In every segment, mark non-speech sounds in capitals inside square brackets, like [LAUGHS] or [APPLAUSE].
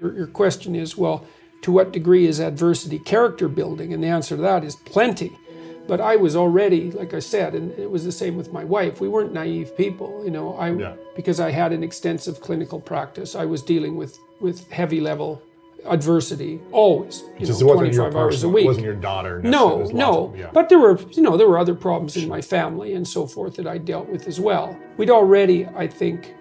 Your, your question is, well, to what degree is adversity character building? And the answer to that is plenty. But I was already, like I said, and it was the same with my wife. We weren't naive people, you know. I yeah. because I had an extensive clinical practice. I was dealing with with heavy level adversity always. You know, 25 hours a week. It wasn't your daughter. No, no. Of, yeah. But there were, you know, there were other problems in my family and so forth that I dealt with as well. We'd already, I think,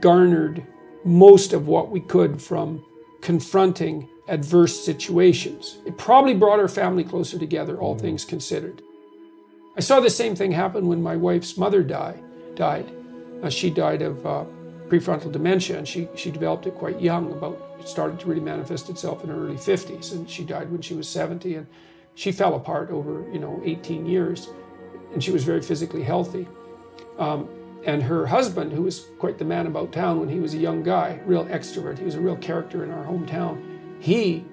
garnered most of what we could from confronting adverse situations. It probably brought our family closer together, all mm things considered. I saw the same thing happen when my wife's mother died. Died. Uh, she died of uh, prefrontal dementia, and she she developed it quite young. About it started to really manifest itself in her early 50s, and she died when she was 70, and she fell apart over you know 18 years, and she was very physically healthy. Um, and her husband, who was quite the man about town when he was a young guy, real extrovert, he was a real character in our hometown. He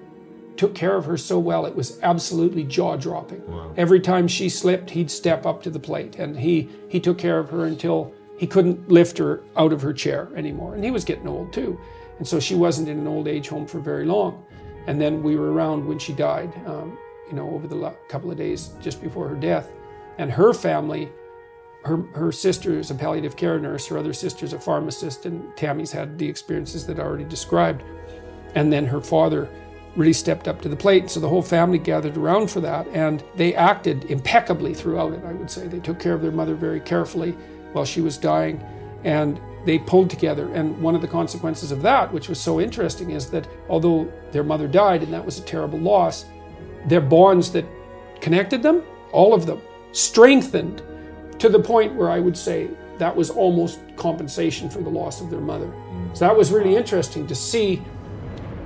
took care of her so well it was absolutely jaw-dropping. Wow. Every time she slipped, he'd step up to the plate, and he he took care of her until he couldn't lift her out of her chair anymore. And he was getting old too. And so she wasn't in an old age home for very long. And then we were around when she died, um, you know, over the couple of days just before her death. And her family, her, her sister is a palliative care nurse, her other sister's a pharmacist, and Tammy's had the experiences that I already described. And then her father really stepped up to the plate. So the whole family gathered around for that, and they acted impeccably throughout it, I would say. They took care of their mother very carefully while she was dying. And they pulled together. And one of the consequences of that, which was so interesting, is that although their mother died and that was a terrible loss, their bonds that connected them, all of them, strengthened to the point where I would say that was almost compensation for the loss of their mother. Mm. So that was really interesting to see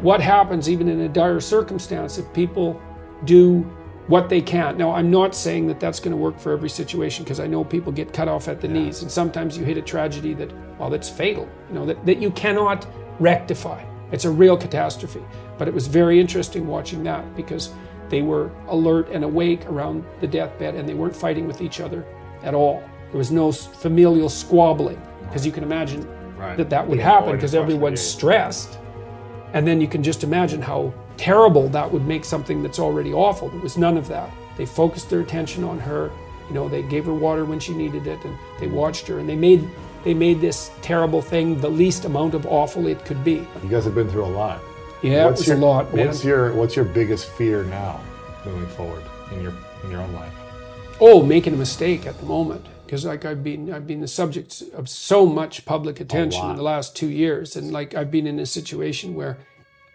what happens even in a dire circumstance if people do what they can. Now, I'm not saying that that's going to work for every situation because I know people get cut off at the yeah. knees, and sometimes you hit a tragedy that, well, that's fatal, you know, that, that you cannot rectify. It's a real catastrophe. But it was very interesting watching that because they were alert and awake around the deathbed and they weren't fighting with each other at all. There was no familial squabbling because you can imagine right. that that would happen because everyone's stressed. And then you can just imagine how terrible that would make something that's already awful. There was none of that. They focused their attention on her. You know, they gave her water when she needed it, and they watched her, and they made they made this terrible thing the least amount of awful it could be. You guys have been through a lot. Yeah, what's it was your, a lot. Man. What's your What's your biggest fear now, moving forward in your in your own life? Oh, making a mistake at the moment because like I've been I've been the subject of so much public attention in the last two years, and like I've been in a situation where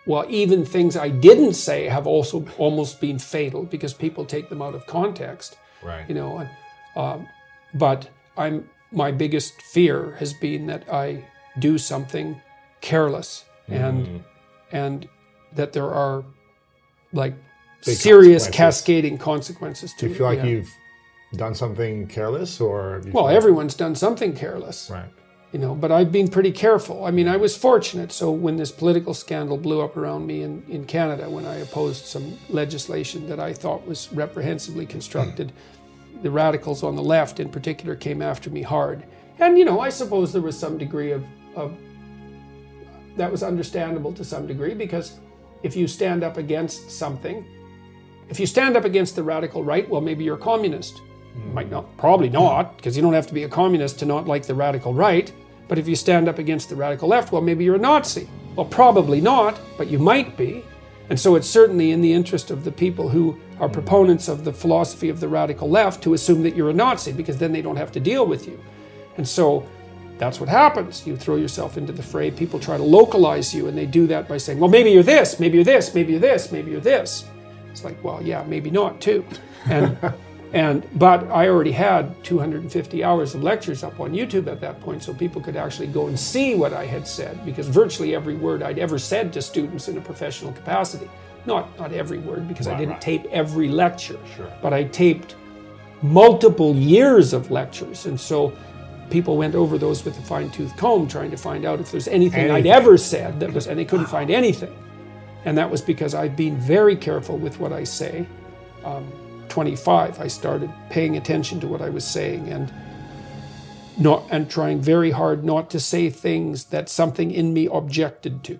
well, even things I didn't say have also almost been fatal because people take them out of context. Right. You know, and, um, but I'm my biggest fear has been that I do something careless and mm. and that there are like Big serious consequences. cascading consequences to you feel like yeah. you've done something careless or well everyone's done something careless. Right. You know but i've been pretty careful. I mean i was fortunate. So when this political scandal blew up around me in, in canada when i opposed some legislation that i thought was reprehensibly constructed the radicals on the left in particular came after me hard. And you know i suppose there was some degree of, of that was understandable to some degree because if you stand up against something if you stand up against the radical right well maybe you're a communist. mm. Mm. might not probably not because you don't have to be a communist to not like the radical right but if you stand up against the radical left, well, maybe you're a Nazi. Well, probably not, but you might be. And so it's certainly in the interest of the people who are mm. proponents of the philosophy of the radical left to assume that you're a Nazi because then they don't have to deal with you. And so that's what happens. You throw yourself into the fray. People try to localize you, and they do that by saying, well, maybe you're this, maybe you're this, maybe you're this, maybe you're this. It's like, well, yeah, maybe not too. And [LAUGHS] and but I already had 250 hours of lectures up on YouTube at that point, so people could actually go and see what I had said, because virtually every word I'd ever said to students in a professional capacity. Not not every word, because right, I didn't right. tape every lecture, sure. but I taped multiple years of lectures. And so people went over those with a fine-tooth comb trying to find out if there's anything, anything. I'd ever said that was and they couldn't find anything. And that was because I've been very careful with what I say. Um, 25, I started paying attention to what I was saying and not and trying very hard not to say things that something in me objected to.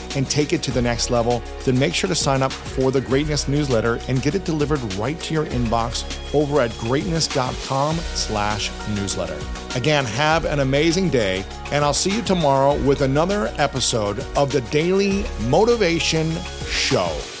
and take it to the next level, then make sure to sign up for the Greatness newsletter and get it delivered right to your inbox over at greatness.com slash newsletter. Again, have an amazing day, and I'll see you tomorrow with another episode of the Daily Motivation Show.